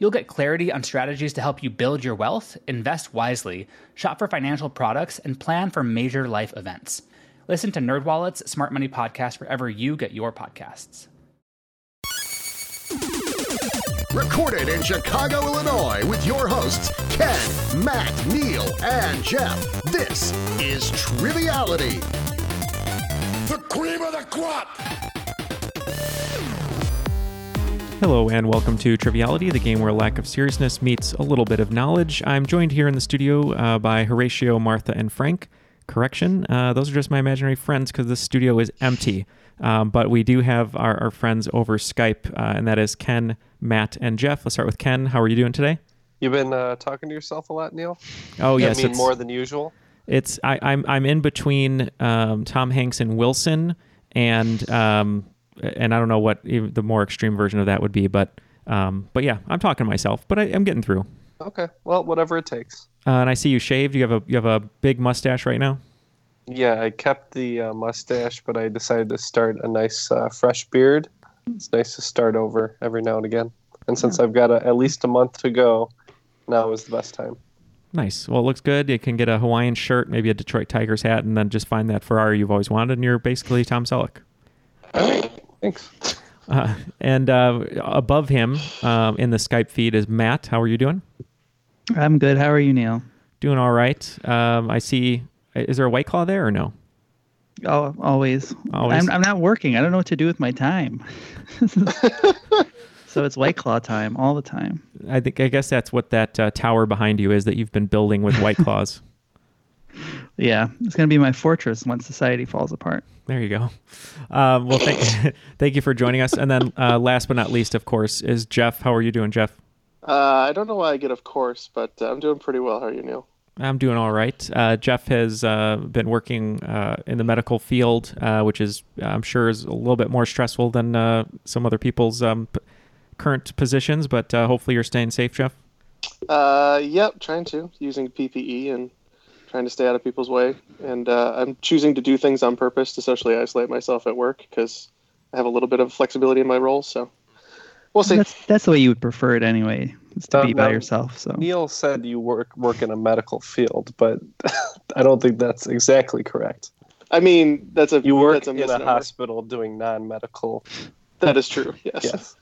You'll get clarity on strategies to help you build your wealth, invest wisely, shop for financial products, and plan for major life events. Listen to NerdWallet's Smart Money Podcast wherever you get your podcasts. Recorded in Chicago, Illinois, with your hosts, Ken, Matt, Neil, and Jeff. This is Triviality. The cream of the crop! Hello, and welcome to Triviality, the game where lack of seriousness meets a little bit of knowledge. I'm joined here in the studio uh, by Horatio, Martha, and Frank. Correction, uh, those are just my imaginary friends because the studio is empty. Um, but we do have our, our friends over Skype, uh, and that is Ken, Matt, and Jeff. Let's start with Ken. How are you doing today? You've been uh, talking to yourself a lot, Neil. Oh I yes, mean it's more than usual. it's I, I'm I'm in between um, Tom Hanks and Wilson, and um, and I don't know what even the more extreme version of that would be, but um, but yeah, I'm talking to myself, but I, I'm getting through. Okay, well, whatever it takes. Uh, and I see you shaved. You have a you have a big mustache right now. Yeah, I kept the uh, mustache, but I decided to start a nice uh, fresh beard. It's nice to start over every now and again. And since I've got a, at least a month to go, now is the best time. Nice. Well, it looks good. You can get a Hawaiian shirt, maybe a Detroit Tigers hat, and then just find that Ferrari you've always wanted, and you're basically Tom Selleck. All right, thanks. Uh, and uh, above him um, in the Skype feed is Matt. How are you doing? I'm good. How are you, Neil? Doing all right. Um, I see. Is there a White Claw there or no? Oh, always. Always? I'm, I'm not working. I don't know what to do with my time. so it's White Claw time all the time. I think I guess that's what that uh, tower behind you is that you've been building with White Claws. Yeah, it's gonna be my fortress once society falls apart. There you go. Um, well, thank, thank you for joining us. And then, uh, last but not least, of course, is Jeff. How are you doing, Jeff? Uh, I don't know why I get of course, but uh, I'm doing pretty well. How are you, Neil? I'm doing all right. Uh, Jeff has uh, been working uh, in the medical field, uh, which is, I'm sure, is a little bit more stressful than uh, some other people's um, p- current positions. But uh, hopefully, you're staying safe, Jeff. Uh, yep, trying to using PPE and trying to stay out of people's way. And uh, I'm choosing to do things on purpose to socially isolate myself at work because I have a little bit of flexibility in my role. So we'll see. That's that's the way you would prefer it anyway. Is to Uh, be by no. yourself. So Neil said you work work in a medical field, but I don't think that's exactly correct. I mean, that's a you work that's a in a hospital doing non-medical. That is true. Yes. Yes.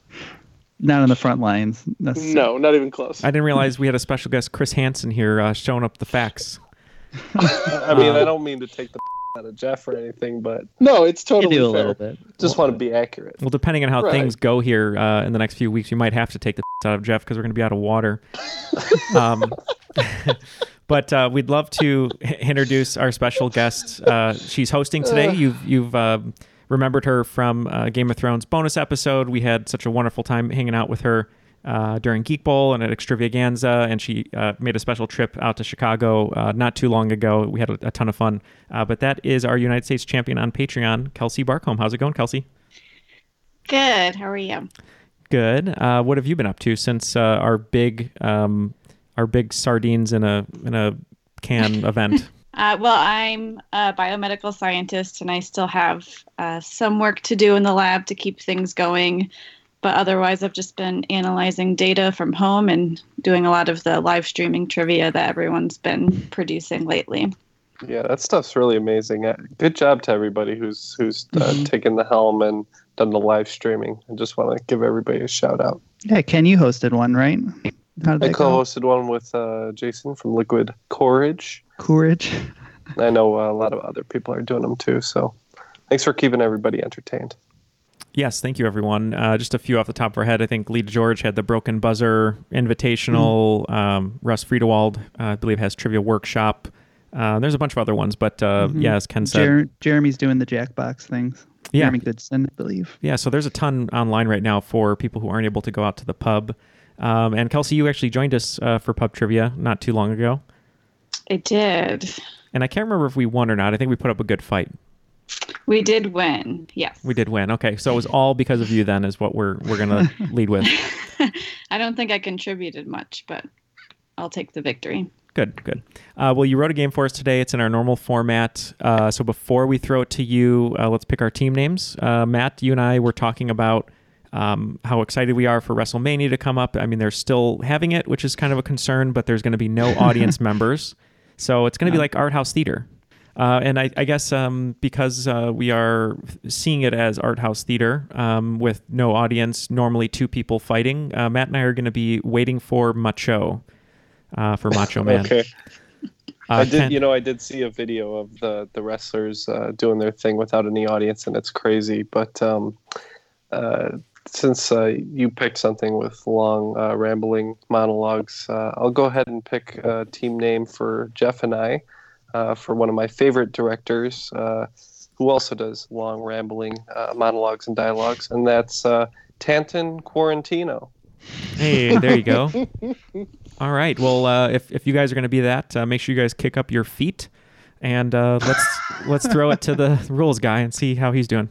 not on the front lines. necessarily. No, not even close. I didn't realize we had a special guest, Chris Hansen, here uh, showing up the facts. I mean, Uh, I don't mean to take the out of Jeff or anything, but No, it's You totally do a fair. little bit. just want to be accurate. Well, depending on how Right. things go here uh, in the next few weeks, we might have to take the out of Jeff because we're going to be out of water. um, but uh, we'd love to h- introduce our special guest. Uh, she's hosting today. You've you've um remembered her from uh, Game of Thrones bonus episode. We had such a wonderful time hanging out with her. Uh, during Geek Bowl and at Extravaganza, and she uh, made a special trip out to Chicago uh, not too long ago. We had a, a ton of fun. Uh, but that is our United States champion on Patreon, Kelsey Barcombe. How's it going, Kelsey? Good. How are you? Good. Uh, what have you been up to since uh, our big um, our big sardines in a in a can event? Uh, well, I'm a biomedical scientist, and I still have uh, some work to do in the lab to keep things going. But otherwise, I've just been analyzing data from home and doing a lot of the live streaming trivia that everyone's been producing lately. Yeah, that stuff's really amazing. Uh, Good job to everybody who's who's uh, Mhm. taken the helm and done the live streaming. I just want to give everybody a shout out. Yeah, Ken, you hosted one, right? How did I co-hosted one with uh, Jason from Liquid Courage. Courage. I know uh, a lot of other people are doing them too. So thanks for keeping everybody entertained. Yes, thank you, everyone. Uh, just a few off the top of our head. I think Lee George had the Broken Buzzer Invitational. Um, Russ Friedewald, uh, I believe, has Trivia Workshop. Uh, there's a bunch of other ones, but uh, Mhm. yeah, as Ken said, Jer- Jeremy's doing the Jackbox things. Yeah. Jeremy Goodson, I believe. Yeah, so there's a ton online right now for people who aren't able to go out to the pub. Um, and Kelsey, you actually joined us uh, for pub trivia not too long ago, I did. and I can't remember if we won or not. I think we put up a good fight. We did win. Yes. We did win. Okay, so it was all because of you. Then is what we're we're gonna lead with. I don't think I contributed much, but I'll take the victory. Good, good. Uh, well, you wrote a game for us today. It's in our normal format. Uh, so before we throw it to you, uh, let's pick our team names. Uh, Matt, you and I were talking about um, how excited we are for WrestleMania to come up. I mean, they're still having it, which is kind of a concern, but there's going to be no audience members. So it's going to be like art house theater. Uh, and I, I guess um, because uh, we are seeing it as art house theater um, with no audience, normally two people fighting, uh, Matt and I are going to be waiting for Macho uh, for Macho Man. Okay. Uh, I did, Ken- you know, I did see a video of the the wrestlers uh, doing their thing without any audience, and it's crazy. But um, uh, since uh, you picked something with long, uh, rambling monologues, uh, I'll go ahead and pick a team name for Jeff and I uh, for one of my favorite directors, uh, who also does long, rambling uh, monologues and dialogues, and that's uh, Tanton Quarantino. Hey, there you go. All right. Well, uh, if if you guys are going to be that, uh, make sure you guys kick up your feet, and uh, let's let's throw it to the rules guy and see how he's doing.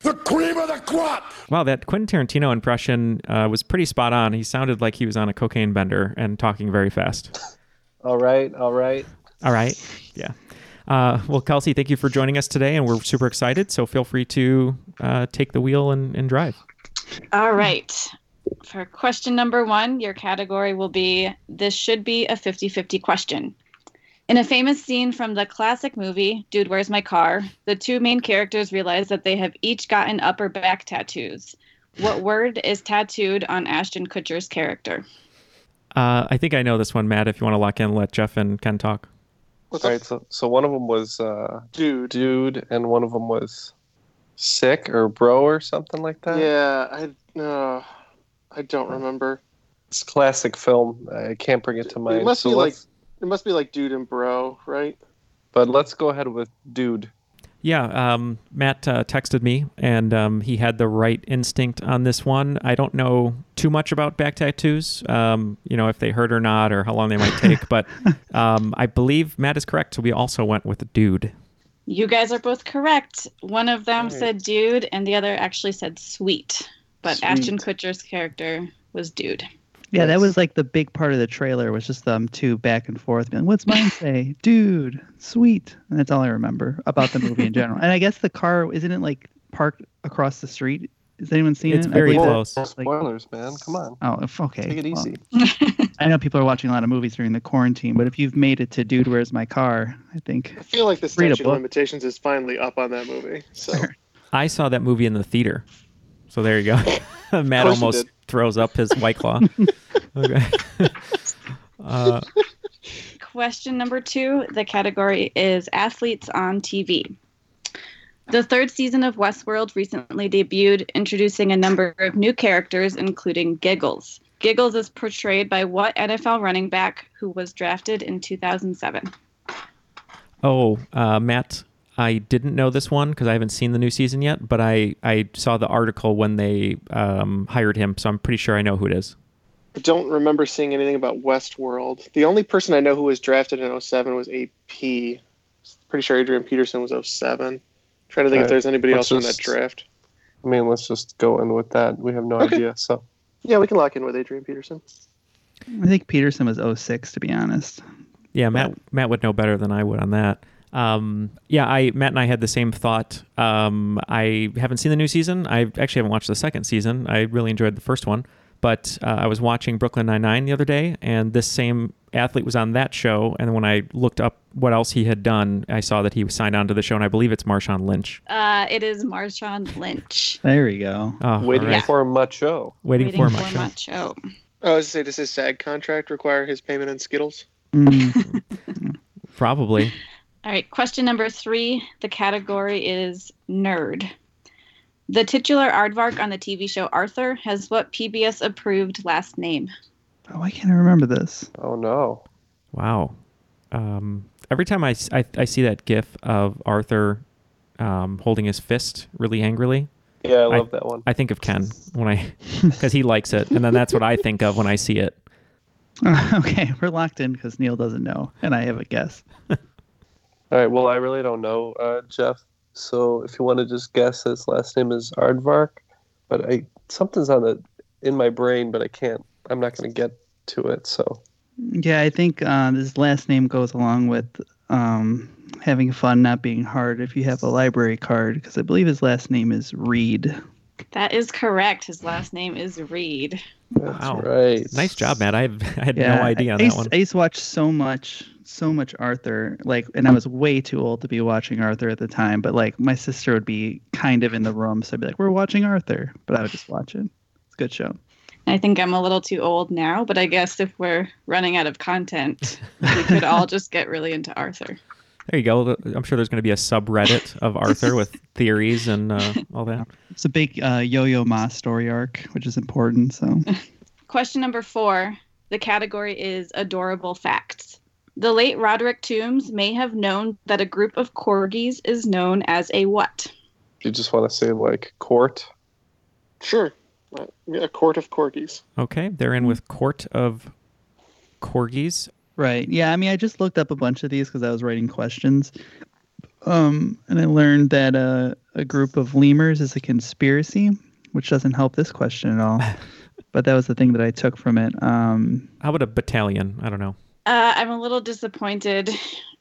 The cream of the crop! Wow, that Quentin Tarantino impression uh, was pretty spot on. He sounded like he was on a cocaine bender and talking very fast. All right, all right. All right. Yeah. Uh, well, Kelsey, thank you for joining us today, and we're super excited. So feel free to uh, take the wheel and, and drive. All right. For question number one, your category will be This should be a 50 50 question. In a famous scene from the classic movie, Dude, Where's My Car? the two main characters realize that they have each gotten upper back tattoos. What word is tattooed on Ashton Kutcher's character? Uh, I think I know this one, Matt. If you want to lock in, let Jeff and Ken talk. All right, so so one of them was uh, Dude. dude, and one of them was sick or bro or something like that. Yeah, I uh, I don't remember. it's a classic film. I can't bring it to mind. It must so be like let's- it must be like dude and bro, right? but let's go ahead with dude. Yeah, um, Matt uh, texted me, and um, he had the right instinct on this one. I don't know too much about back tattoos, um, you know, if they hurt or not, or how long they might take. but um, I believe Matt is correct. So we also went with dude. You guys are both correct. One of them Right. said dude, and the other actually said sweet. But Sweet. Ashton Kutcher's character was dude. Yeah, that was like the big part of the trailer was just them two back and forth. Being, What's mine say? Dude, sweet. And that's all I remember about the movie in general. And I guess the car isn't it like parked across the street? Has anyone seen It's it? I very believe close. Like- spoilers, man. Come on, Oh, okay. take it well, easy. I know people are watching a lot of movies during the quarantine, but if you've made it to Dude, Where's My Car? I think I feel like the Read statute of limitations is finally up on that movie. So I saw that movie in the theater. So there you go. Matt almost throws up his white claw. okay. uh, Question number two the category is athletes on TV. The third season of Westworld recently debuted, introducing a number of new characters, including Giggles. Giggles is portrayed by what NFL running back who was drafted in 2007? oh, uh, Matt, I didn't know this one because I haven't seen the new season yet, but I, I saw the article when they um, hired him, so I'm pretty sure I know who it is. I don't remember seeing anything about Westworld. The only person I know who was drafted in 07 was AP. Pretty sure Adrian Peterson was 07. Trying to think if there's anybody let's else in that draft. I mean, let's just go in with that. We have no Okay. idea. So Yeah, we can lock in with Adrian Peterson. I think Peterson was 06, to be honest. Yeah, Matt Matt would know better than I would on that. Um, yeah, I Matt and I had the same thought. Um, I haven't seen the new season. I actually haven't watched the second season. I really enjoyed the first one, but uh, I was watching Brooklyn Nine Nine the other day, and this same athlete was on that show. And when I looked up what else he had done, I saw that he was signed on to the show, and I believe it's Marshawn Lynch. Uh, it is Marshawn Lynch. There we go. Oh, Waiting all right. for Macho. waiting, Waiting for for Marshawn. Macho. Oh, I was gonna say, does his SAG contract require his payment in Skittles? Mm. Probably. All right, question number three. The category is nerd. The titular aardvark on the TV show Arthur has what PBS approved last name? Oh, why can't I remember this? Oh no. Wow. Um, every time I I see that gif of Arthur um, holding his fist really angrily, Yeah, I love that one. I think of Ken when I because he likes it, and then that's what I think of when I see it. okay, we're locked in because Neil doesn't know, and I have a guess. All right. Well, I really don't know, uh, Jeff. So if you want to just guess, his last name is Aardvark, but I something's on the in my brain, but I can't. I'm not going to get to it. So Yeah, I think uh, his last name goes along with um, having fun not being hard if you have a library card, because I believe his last name is Reed. That is correct. His last name is Reed. that's Wow. right. Nice job, Matt. I, I had Yeah, no idea on I, that one. I used to watch so much, so much Arthur, like, and I was way too old to be watching Arthur at the time. But like, my sister would be kind of in the room, so I'd be like, "We're watching Arthur," but I would just watch it. It's a good show. I think I'm a little too old now, but I guess if we're running out of content, we could all just get really into Arthur. There you go. I'm sure there's going to be a subreddit of Arthur with theories and uh, all that. It's a big uh, Yo-Yo Ma story arc, which is important. So Question number four. The category is adorable facts. The late Roderick Toombs may have known that a group of corgis is known as a what? You just want to say like court. Sure. A court of corgis. Okay, they're in with Court of Corgis. Right. Yeah. I mean, I just looked up a bunch of these because I was writing questions. Um, and I learned that uh, a group of lemurs is a conspiracy, which doesn't help this question at all. but that was the thing that I took from it. Um, How about a battalion? I don't know. Uh, I'm a little disappointed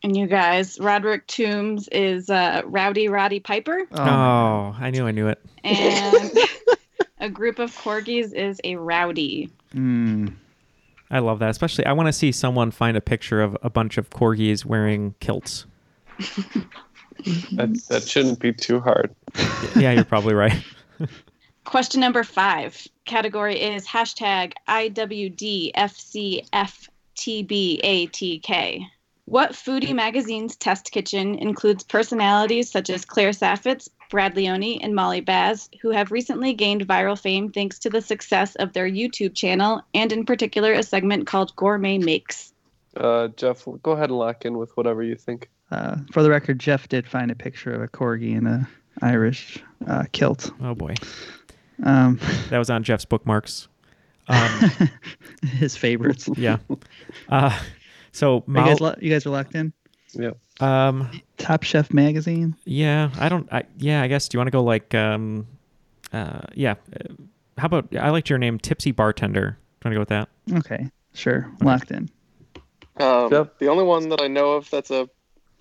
in you guys. Roderick Toombs is uh, Rowdy Roddy Piper, Oh, I knew I knew it. and a group of corgis is a rowdy. hmm. I love that. Especially, I want to see someone find a picture of a bunch of corgis wearing kilts. That that shouldn't be too hard. Yeah, you're probably right. Question number five. Category is hashtag IWDFCFTBATK. What foodie magazine's test kitchen includes personalities such as Claire Saffitz, Brad Leone, and Molly Baz, who have recently gained viral fame thanks to the success of their YouTube channel and, in particular, a segment called Gourmet Makes? Uh, Jeff, go ahead and lock in with whatever you think. Uh, for the record, Jeff did find a picture of a corgi in a Irish uh, kilt. Oh boy, Um, that was on Jeff's bookmarks. Um, his favorites. yeah. Uh, so, Are you guys, lo- you guys are locked in. Yeah. um, Top Chef magazine. yeah, I don't. I, yeah, I guess. Do you want to go like, um, uh, yeah. uh, How about I liked your name, Tipsy Bartender. Do you want to go with that? Okay, sure, locked in. Um, Yep. The only one that I know of that's a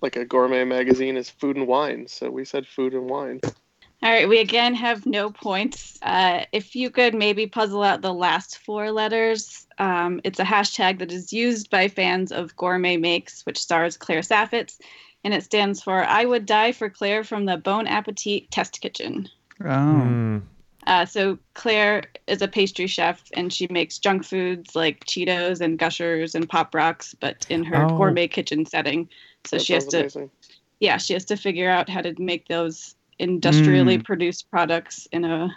like a gourmet magazine is Food and Wine. So we said Food and Wine. All right, we again have no points. Uh, if you could maybe puzzle out the last four letters, um, it's a hashtag that is used by fans of Gourmet Makes, which stars Claire Saffitz, and it stands for I Would Die for Claire from the Bon Appetit Test Kitchen. Oh, Hmm. Uh, so Claire is a pastry chef, and she makes junk foods like Cheetos and Gushers and Pop Rocks, but in her Oh. gourmet kitchen setting. So That she has to amazing. yeah, she has to figure out how to make those industrially Mm. produced products in a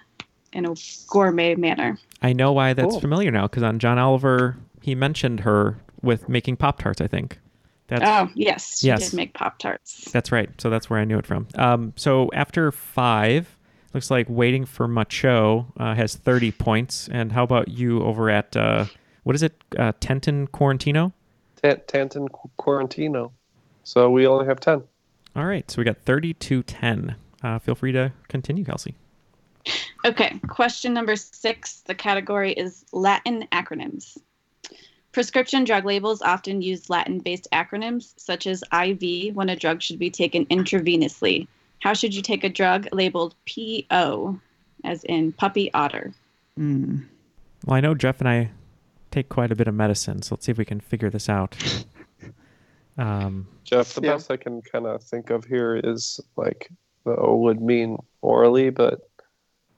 in a gourmet manner. I know why that's Cool. familiar now because on John Oliver he mentioned her with making Pop Tarts. I think. That's oh, yes, she yes. did make Pop Tarts. That's right. So that's where I knew it from. Um, so after five, looks like Waiting for Macho uh, has 30 points. And how about you over at, uh, what is it, uh, Tenton Quarantino? Tan- Tanton Quarantino. So we only have 10. All right. So we got 30 to 10. Uh, feel free to continue, Kelsey. Okay, question number six. The category is Latin acronyms. Prescription drug labels often use Latin based acronyms such as IV when a drug should be taken intravenously. How should you take a drug labeled PO, as in puppy otter? Mm. Well, I know Jeff and I take quite a bit of medicine, so let's see if we can figure this out. Um, Jeff, the Yeah. best I can kind of think of here is like the O would mean orally, but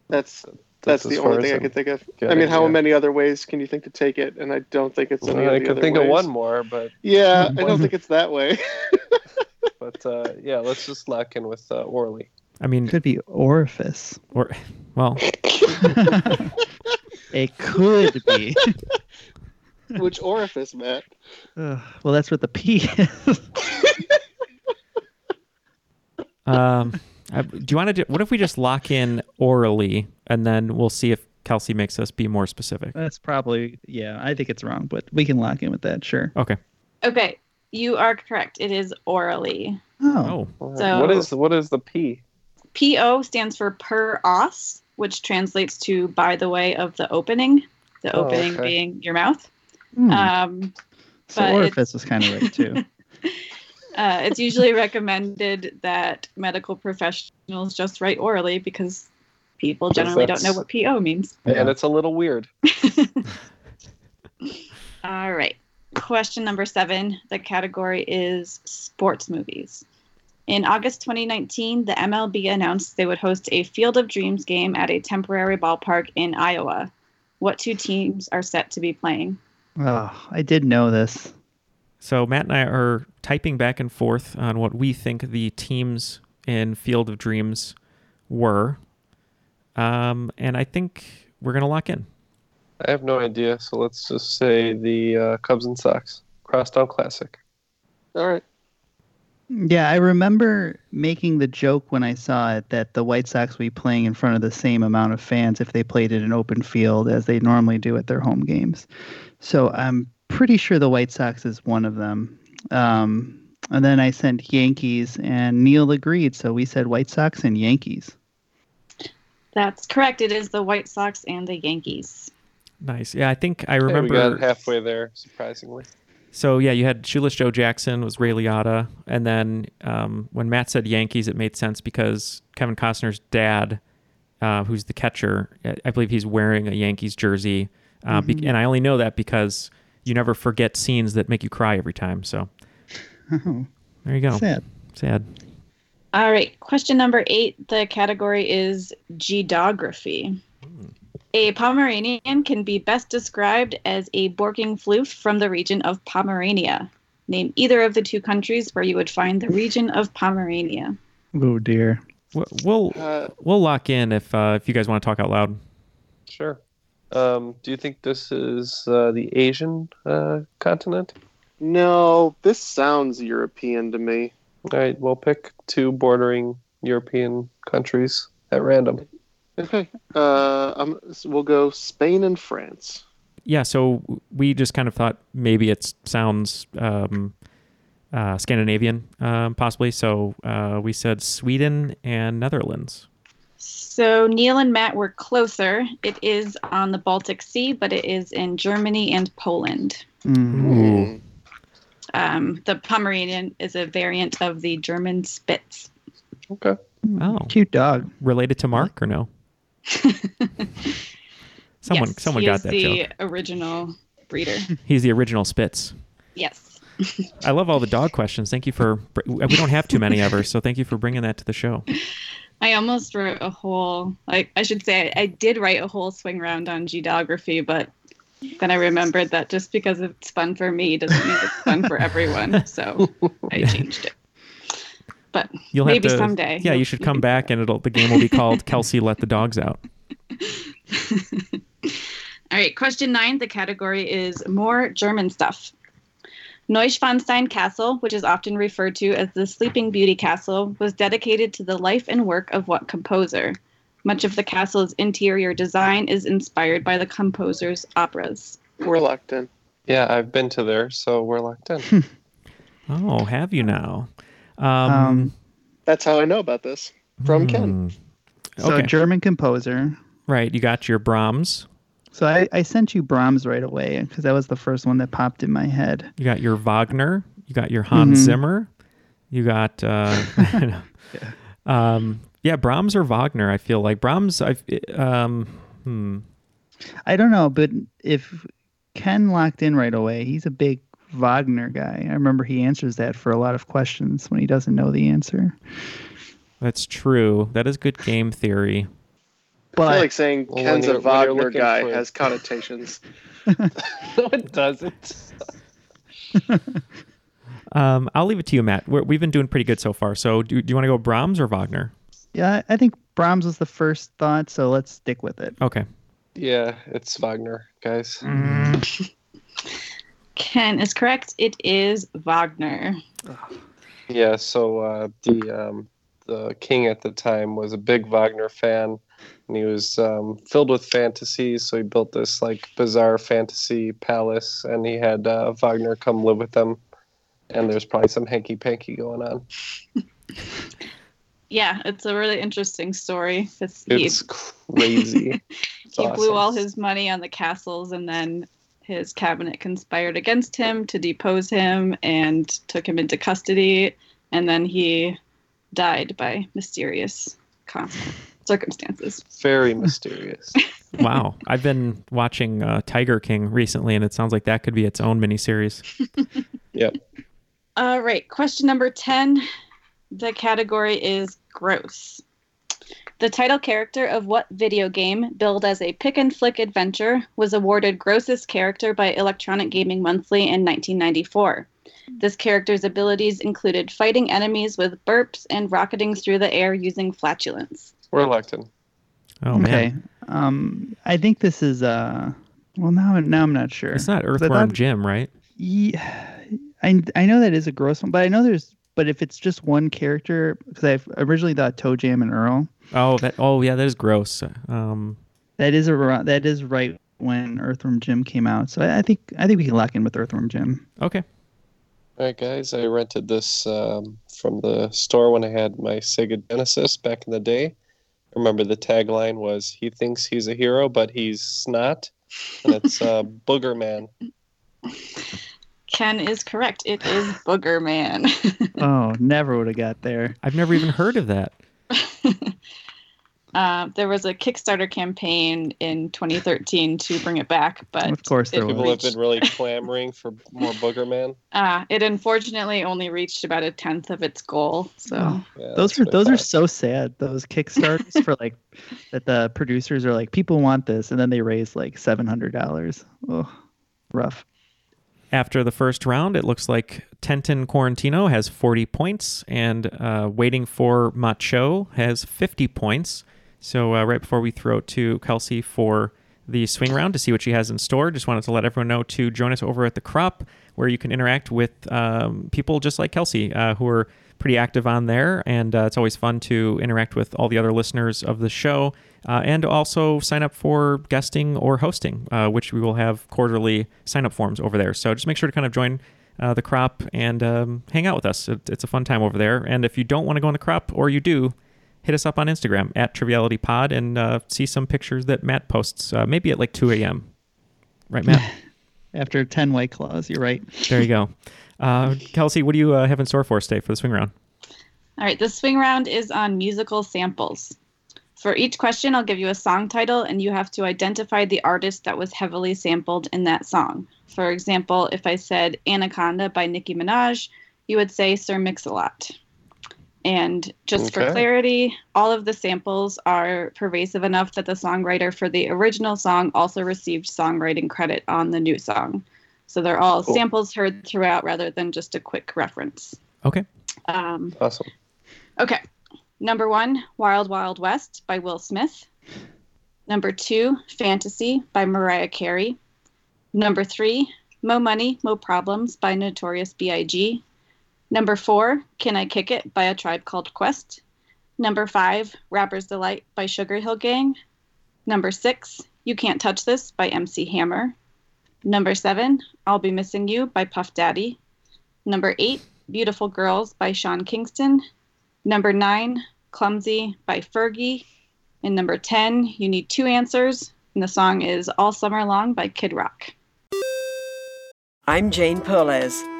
That's that's, as the only thing I I'm can think of. I mean, how yeah. many other ways can you think to take it? And I don't think it's any I of the could other think of one more, but Yeah, I don't think it's that way. but uh, yeah, let's just lock in with uh, orally. I mean, it Could be orifice. or well, It could be. Which orifice, Matt? Ugh, well, that's what the P is. um, I, do you want to? do What if we just lock in orally, and then we'll see if Kelsey makes us be more specific? That's probably yeah. I think it's wrong, but we can lock in with that. Sure. Okay. Okay, you are correct. It is orally. Oh, Oh, So- what is what is the P? PO stands for per os, which translates to by the way of the opening, the Oh, opening okay. being your mouth. Hmm. Um, so but orifice it's- was kind of right too. uh, it's usually recommended that medical professionals just write orally because people generally don't know what PO means. And it's a little weird. All right. Question number seven. The category is sports movies. In August 2019, the MLB announced they would host a Field of Dreams game at a temporary ballpark in Iowa. What two teams are set to be playing? Oh, I did know this. So Matt and I are typing back and forth on what we think the teams in Field of Dreams were, um, and I think we're gonna lock in. I have no idea, so let's just say the uh, Cubs and Sox Crosstown Classic. All right. Yeah, I remember making the joke when I saw it that the White Sox would be playing in front of the same amount of fans if they played in an open field as they normally do at their home games. So I'm pretty sure the White Sox is one of them. Um, and then I sent Yankees, and Neil agreed. So we said White Sox and Yankees. That's correct. It is the White Sox and the Yankees. Nice. Yeah, I think I Hey, remember. we got halfway there, surprisingly. So yeah, you had Shoeless Joe Jackson was Ray Liotta, and then um, when Matt said Yankees, it made sense because Kevin Costner's dad, uh, who's the catcher, I- I believe he's wearing a Yankees jersey, uh, be- and I only know that because you never forget scenes that make you cry every time. So Oh, there you go. sad. Sad. All right. Question number eight. The category is geography. A Pomeranian can be best described as a Borking floof from the region of Pomerania. Name either of the two countries where you would find the region of Pomerania. Oh dear. We'll we'll, Uh, we'll lock in if uh, if you guys want to talk out loud. Sure. Um, do you think this is uh, the Asian uh, continent? no, this sounds European to me. All right, we'll pick two bordering European countries at random. Okay. Uh, um, so we'll go Spain and France. Yeah, so we just kind of thought maybe it sounds um, uh, Scandinavian, um, possibly. So uh, we said Sweden and Netherlands. So Neil and Matt were closer. It is on the Baltic Sea, but it is in Germany and Poland. Mm. Um, the Pomeranian is a variant of the German Spitz. Okay. Oh, Cute dog. related to Mark or no? Someone, yes, someone he got is that the joke. original breeder. He's the original Spitz. yes. I love all the dog questions. Thank you for. We don't have too many ever, so thank you for bringing that to the show. I almost wrote a whole, like I should say, I did write a whole swing round on geography, but then I remembered that just because it's fun for me doesn't mean it's fun for everyone. So I changed it. But You'll maybe have to, someday. Yeah, you should come back, and it'll the game will be called Kelsey Let the Dogs Out. All right, question nine. The category is more German stuff. Neuschwanstein Castle, which is often referred to as the Sleeping Beauty Castle, was dedicated to the life and work of what composer? Much of the castle's interior design is inspired by the composer's operas. We're locked in. Yeah, I've been to there, so we're locked in. Oh, have you now? Um, Um, That's how I know about this from Ken. hmm. so Okay. German composer. Right, you got your Brahms. So I, I sent you Brahms right away because that was the first one that popped in my head. You got your Wagner. You got your Hans Mhm. Zimmer. You got, uh, um, yeah, Brahms or Wagner. I feel like Brahms. I, um, hmm. I don't know, but if Ken locked in right away, he's a big Wagner guy. I remember he answers that for a lot of questions when he doesn't know the answer. That's true. That is good game theory. I feel like saying Well, Ken's a you're- when you're Wagner guy for- has connotations. no, it doesn't. Um, I'll leave it to you, Matt. We're, we've been doing pretty good so far. So, do, do you want to go Brahms or Wagner? yeah, I think Brahms was the first thought, so let's stick with it. Okay. Yeah, it's Wagner, guys. Ken is correct. It is Wagner. Yeah, so uh, the um, the king at the time was a big Wagner fan, and he was um, filled with fantasies. So he built this like bizarre fantasy palace, and he had uh, Wagner come live with them. And there's probably some hanky panky going on. Yeah, it's a really interesting story. he, It's crazy. It's he blew all his money on the castles, and then his cabinet conspired against him to depose him and took him into custody. And then he died by mysterious con- circumstances. Very mysterious. Wow. I've been watching uh, Tiger King recently, and it sounds like that could be its own miniseries. yep. All right, question number 10. The category is gross. The title character of what video game, billed as a pick and flick adventure, was awarded grossest character by Electronic Gaming Monthly in 1994? This character's abilities included fighting enemies with burps and rocketing through the air using flatulence. We're elected. Oh, okay. man. Um, I think this is uh, well now now I'm not sure. It's not Earthworm thought- Jim, right? Yeah, I I know that is a gross one, but I know there's but if it's just one character because I originally thought ToeJam and Earl. Oh, that. Oh, yeah, that is gross. Um, That is around. That is right when Earthworm Jim came out. So I, I think I think we can lock in with Earthworm Jim. okay. All right, guys. I rented this um, from the store when I had my Sega Genesis back in the day. I remember the tagline was "He thinks he's a hero, but he's not," and it's uh, Boogerman. Ken is correct. It is Boogerman. Oh, never would have got there. I've never even heard of that. Uh, there was a Kickstarter campaign in 2013 to bring it back, but Of course there it was. People have been really clamoring for more Boogerman. Uh, it unfortunately only reached about a tenth of its goal. So Oh, Yeah, those that's are what I those are so sad. Those Kickstarters for like that the producers are like people want this, and then they raise like seven hundred dollars. Oh, rough. After the first round, it looks like Tenton Quarantino has 40 points, and uh, Waiting for Macho has 50 points. So, uh, right before we throw to Kelsey for the swing round to see what she has in store, just wanted to let everyone know to join us over at the Crop, where you can interact with um, people just like Kelsey, uh, who are pretty active on there. And uh, it's always fun to interact with all the other listeners of the show. Uh, and also sign up for guesting or hosting, uh, which we will have quarterly sign up forms over there. So just make sure to kind of join uh, the crop and um, hang out with us. It, it's a fun time over there. And if you don't want to go in the crop, or you do, hit us up on Instagram at TrivialityPod and uh, see some pictures that Matt posts, uh, maybe at like 2 a.m. Right, Matt? After ten white claws, you're right. there you go. Uh, Kelsey, what do you uh, have in store for us today for the swing round? All right, the swing round is on musical samples. For each question, I'll give you a song title, and you have to identify the artist that was heavily sampled in that song. For example, if I said Anaconda by Nicki Minaj, you would say Sir Mix-a-Lot. And just for clarity, all of the samples are pervasive enough that the songwriter for the original song also received songwriting credit on the new song. So they're all Cool. samples heard throughout rather than just a quick reference. Okay. Um, Awesome. Okay. Number one, Wild Wild West by Will Smith. Number two, Fantasy by Mariah Carey. Number three, Mo Money, Mo Problems by Notorious B.I.G. Number four, Can I Kick It by A Tribe Called Quest. Number five, Rapper's Delight by Sugarhill Gang. Number six, You Can't Touch This by MC Hammer. Number seven, I'll Be Missing You by Puff Daddy. Number eight, Beautiful Girls by Sean Kingston. Number nine, Clumsy by Fergie. And number 10, You Need Two Answers And the song is All Summer Long by Kid Rock. I'm Jane Perlez,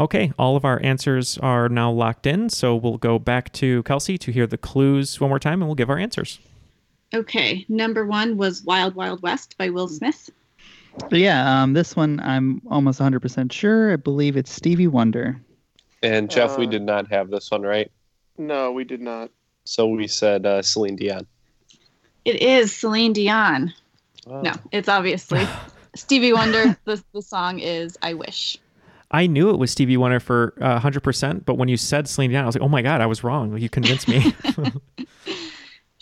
Okay, all of our answers are now locked in, so we'll go back to Kelsey to hear the clues one more time and we'll give our answers. Okay, number one was Wild Wild West by Will Smith. Yeah, um, this one I'm almost 100% sure. I believe it's Stevie Wonder. And Jeff, we Uh, did not have this one right. No, we did not. So we said uh, Celine Dion. It is Celine Dion. No, it's obviously Stevie Wonder. The, the song is I Wish. I knew it was Stevie Wonder for uh, 100%, but when you said Celine Dion, I was like, oh my God, I was wrong. You convinced me.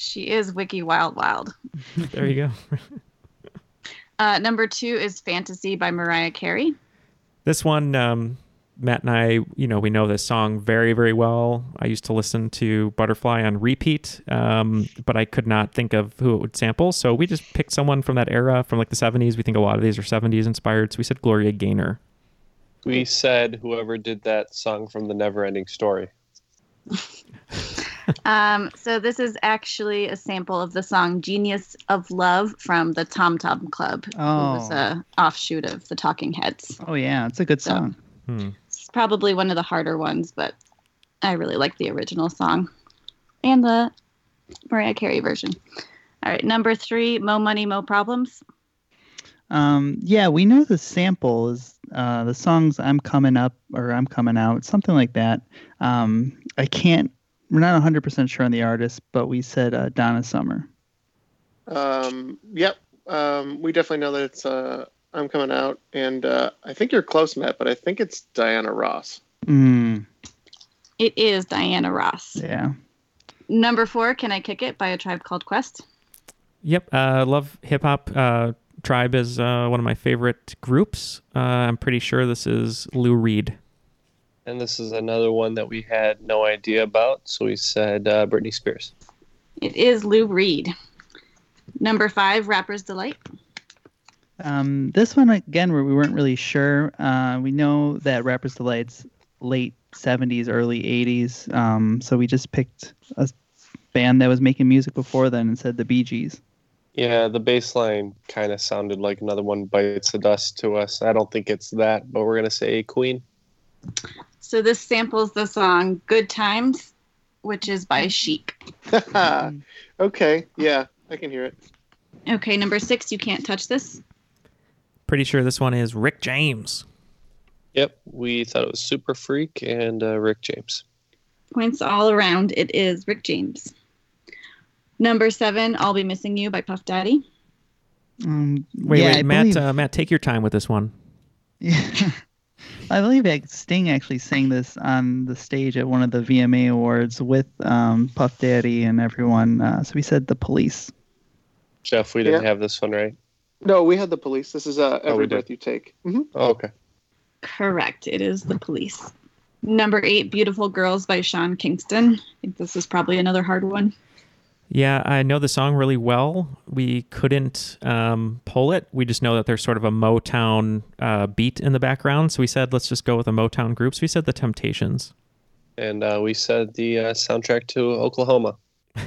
She is Wiki Wild Wild. there you go. Uh, number two is Fantasy by Mariah Carey. This one, um, Matt and I, you know, we know this song very, very well. I used to listen to Butterfly on repeat, um, but I could not think of who it would sample. So we just picked someone from that era, from like the 70s. We think a lot of these are 70s inspired. So we said Gloria Gaynor. We said whoever did that song from the Never Ending Story. Um, so this is actually a sample of the song "Genius of Love" from the Tom Tom Club, who was Oh. a offshoot of the Talking Heads. Oh yeah, it's a good So- song. Hmm. It's probably one of the harder ones, but I really like the original song and the Mariah Carey version. All right, number three, "Mo Money, Mo Problems." Um, yeah, we know the sample is uh, the songs "I'm Coming Up" or "I'm Coming Out," something like that. Um, I can't. We're not 100 percent sure on the artist, but we said uh, Donna Summer. Um, yep. Um, we definitely know that it's uh, I'm coming out, and uh, I think you're close, Matt, but I think it's Diana Ross. Mm, It is Diana Ross. yeah. Number four, "Can I Kick It" by a Tribe Called Quest. Yep. Uh, love hip hop. Uh, Tribe is uh, one of my favorite groups. Uh, I'm pretty sure this is Lou Reed. And this is another one that we had no idea about. So we said uh, Britney Spears. It is Lou Reed. Number five, Rapper's Delight. Um, this one again, where we weren't really sure. Uh, we know that Rappers Delight's late 70s, early 80s. Um, so we just picked a band that was making music before then and said the Bee Gees. Yeah, the bass line kind of sounded like another one bites the dust to us. I don't think it's that, but we're going to say Queen. So this samples the song Good Times, which is by Chic. okay, yeah, I can hear it. Okay, number six, You Can't Touch This. Pretty sure this one is Rick James. Yep, we thought it was Super Freak and uh, Rick James. Points all around. It is Rick James. Number seven, I'll Be Missing You by Puff Daddy. Um, Wait, yeah, wait, I Matt. believe- Uh, Matt, take your time with this one. Yeah. I believe Sting actually sang this on the stage at one of the VMA awards with um, Puff Daddy and everyone. Uh, so we said the police. Jeff, we didn't Yeah. have this one right. No, we had the police. This is uh, Oh, every did. breath you take. hmm Oh, okay. Correct. It is The Police. Number eight, Beautiful Girls by Sean Kingston. I think this is probably another hard one. Yeah, I know the song really well. We couldn't um, pull it. We just know that there's sort of a Motown uh, beat in the background. So we said, let's just go with a Motown group. So we said the Temptations. And uh, we said the uh, soundtrack to Oklahoma.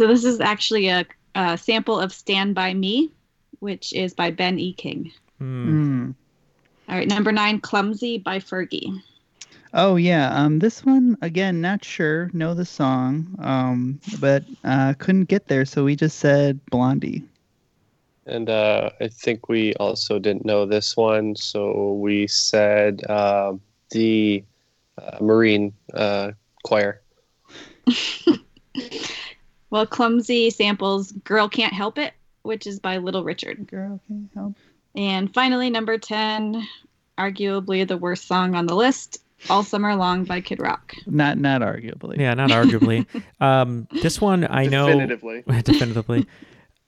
So this is actually a, a sample of Stand By Me, which is by Ben E. King. Mm. All right, number nine, Clumsy by Fergie. Oh yeah, um, this one again, not sure. Know the song, um, but uh, couldn't get there, so we just said Blondie. And uh, I think we also didn't know this one, so we said uh, the uh, Marine uh, Choir. Well, Clumsy samples Girl Can't Help It, which is by Little Richard. Girl Can't Help. And finally, number 10, arguably the worst song on the list, All Summer Long by Kid Rock. Not not arguably. Yeah, not arguably. um, this one I know Definitively. definitively.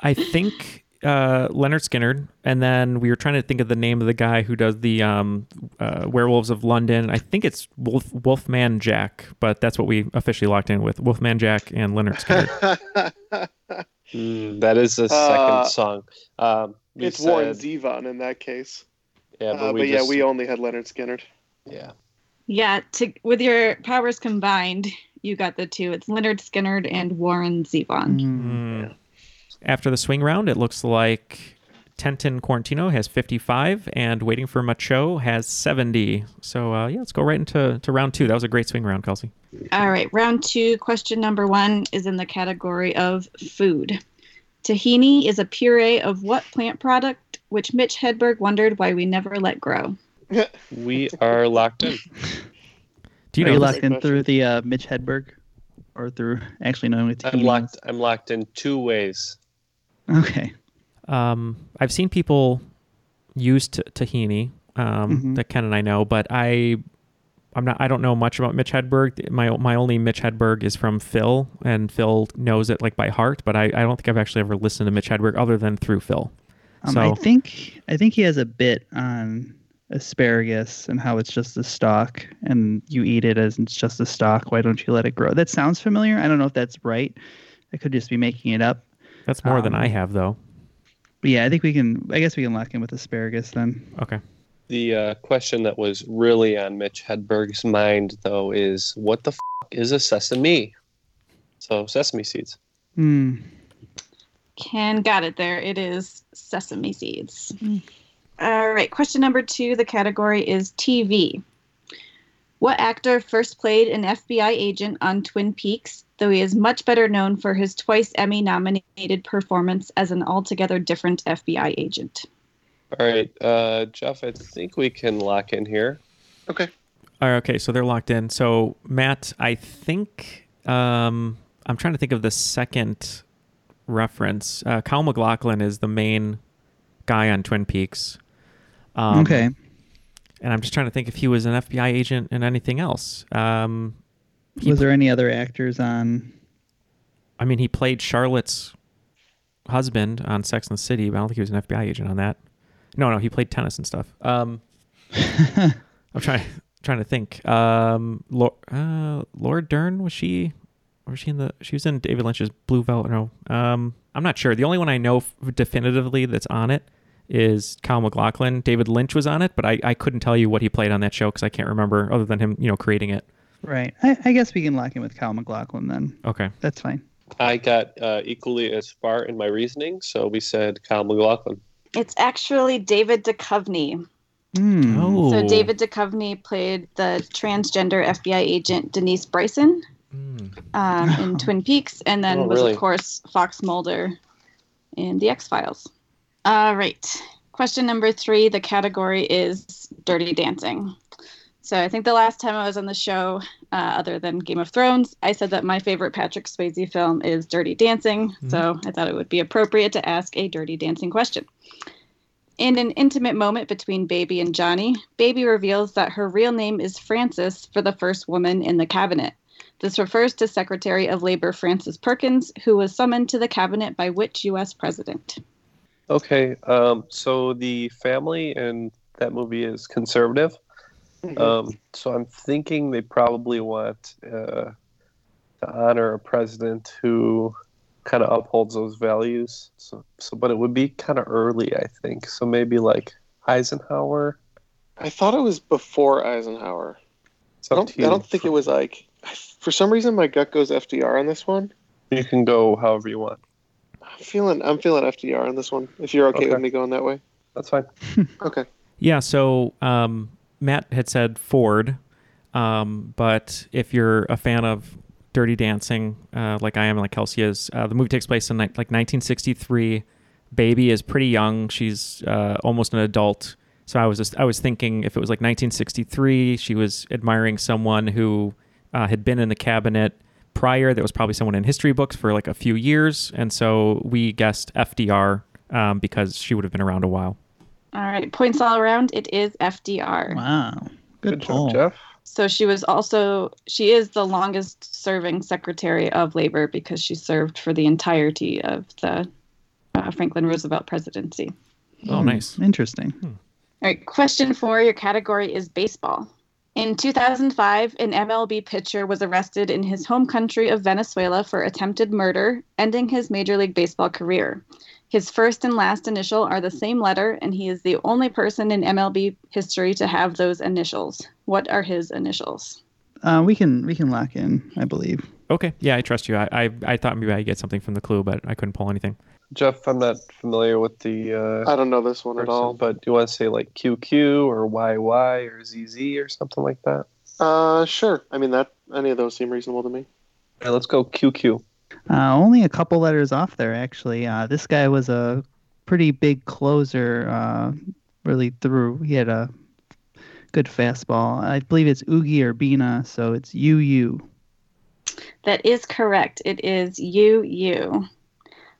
I think uh, Lynyrd Skynyrd, and then we were trying to think of the name of the guy who does the um, uh, Werewolves of London. I think it's Wolf Wolfman Jack, but that's what we officially locked in with Wolfman Jack and Lynyrd Skynyrd. Mm, that is the second Uh, song. Um, we it's Warren said- Zevon in that case. Yeah, but Uh, we but yeah, we only had Lynyrd Skynyrd. Yeah. Yeah, to, with your powers combined, you got the two. It's Lynyrd Skynyrd and Warren Zevon. Mm. After the swing round, it looks like Tenton Quarantino has 55 and Waiting for Macho has 70. So, uh, yeah, let's go right into to round two. That was a great swing round, Kelsey. All right, round two, question number one is in the category of food. Tahini is a puree of what plant product, which Mitch Hedberg wondered why we never let grow? We are locked in. Do you Are know you locked in through the uh, Mitch Hedberg, or through actually knowing what I'm locked. I'm locked in two ways. Okay. Um, I've seen people use t- tahini um, Mhm. that Ken and I know, but I, I'm not. I don't know much about Mitch Hedberg. My my only Mitch Hedberg is from Phil, and Phil knows it like by heart. But I, I don't think I've actually ever listened to Mitch Hedberg other than through Phil. Um, so I think I think he has a bit on asparagus and how it's just a stalk, and you eat it as it's just a stalk. Why don't you let it grow? That sounds familiar. I don't know if that's right. I could just be making it up. that's more than um, I have, though. But yeah, I think we can. I guess we can lock in with asparagus then. Okay. The uh, question that was really on Mitch Hedberg's mind, though, is what the f- is a sesame? So sesame seeds. Hmm. Ken got it there. It is sesame seeds. All right, question number two. The category is TV. What actor first played an FBI agent on Twin Peaks, though he is much better known for his twice Emmy nominated performance as an altogether different FBI agent? All right, uh, Jeff. I think we can lock in here. Okay. All right, okay, so they're locked in. So Matt, I think um, I'm trying to think of the second reference. Uh, Kyle MacLachlan is the main guy on Twin Peaks. Um, okay. And I'm just trying to think if he was an FBI agent in anything else. Um, Was there any other actors on? I mean, he played Charlotte's husband on Sex and the City, but I don't think he was an FBI agent on that. No, no, he played tennis and stuff. Um, I'm trying trying to think. Um, Laura, uh, Dern was she? Was she in the? She was in David Lynch's Blue Velvet. No, um, I'm not sure. The only one I know f- definitively that's on it is Kyle MacLachlan. David Lynch was on it, but I, I couldn't tell you what he played on that show because I can't remember other than him, you know, creating it. Right. I, I guess we can lock in with Kyle MacLachlan then. Okay. That's fine. I got uh, equally as far in my reasoning, so we said Kyle MacLachlan. It's actually David Duchovny. Hmm. Oh. So David Duchovny played the transgender FBI agent Denise Bryson um, in Twin Peaks, and then Oh, was really? of course Fox Mulder in The X Files. All right. Question number three. The category is Dirty Dancing. So I think the last time I was on the show, uh, other than Game of Thrones, I said that my favorite Patrick Swayze film is Dirty Dancing. Mhm. So I thought it would be appropriate to ask a Dirty Dancing question. In an intimate moment between Baby and Johnny, Baby reveals that her real name is Frances for the first woman in the cabinet. This refers to Secretary of Labor Frances Perkins, who was summoned to the cabinet by which U.S. president? Okay, um, so the family in that movie is conservative. Um, so I'm thinking they probably want uh, to honor a president who kind of upholds those values. So, so, but it would be kind of early, I think. So maybe like Eisenhower. I thought it was before Eisenhower. I don't. I don't think it was like. For some reason, my gut goes FDR on this one. You can go however you want. I'm feeling. I'm feeling FDR on this one. If you're okay, Okay. with me going that way. That's fine. okay. Yeah, so um, Matt had said Ford, um, but if you're a fan of Dirty Dancing, uh, like I am, like Kelsey is, uh, the movie takes place in like 1963. Baby is pretty young; she's uh, almost an adult. So I was just I was thinking if it was like 1963, she was admiring someone who uh, had been in the cabinet prior. that was probably someone in history books for like a few years, and so we guessed FDR um, because she would have been around a while. All right, points all around. It is FDR. Wow. Good, job. Jeff. So she was also she is the longest serving Secretary of Labor because she served for the entirety of the uh, Franklin Roosevelt presidency. Oh, Hmm, nice. Interesting. All right, question four. Your category is baseball. In 2005, an MLB pitcher was arrested in his home country of Venezuela for attempted murder, ending his Major League Baseball career. His first and last initial are the same letter, and he is the only person in MLB history to have those initials. What are his initials? Uh, we can we can lock in, I believe. Okay, yeah, I trust you. I, I I thought maybe I'd get something from the clue, but I couldn't pull anything. Jeff, I'm not familiar with the. Uh, I don't know this one at all. But do you want to say like QQ or YY or ZZ or something like that? Uh, sure. I mean that any of those seem reasonable to me. All right, let's go QQ. Uh, only a couple letters off there, actually. Uh, this guy was a pretty big closer, uh, really through. He had a good fastball. I believe it's Oogie Urbina, so it's UU. That is correct. It is UU.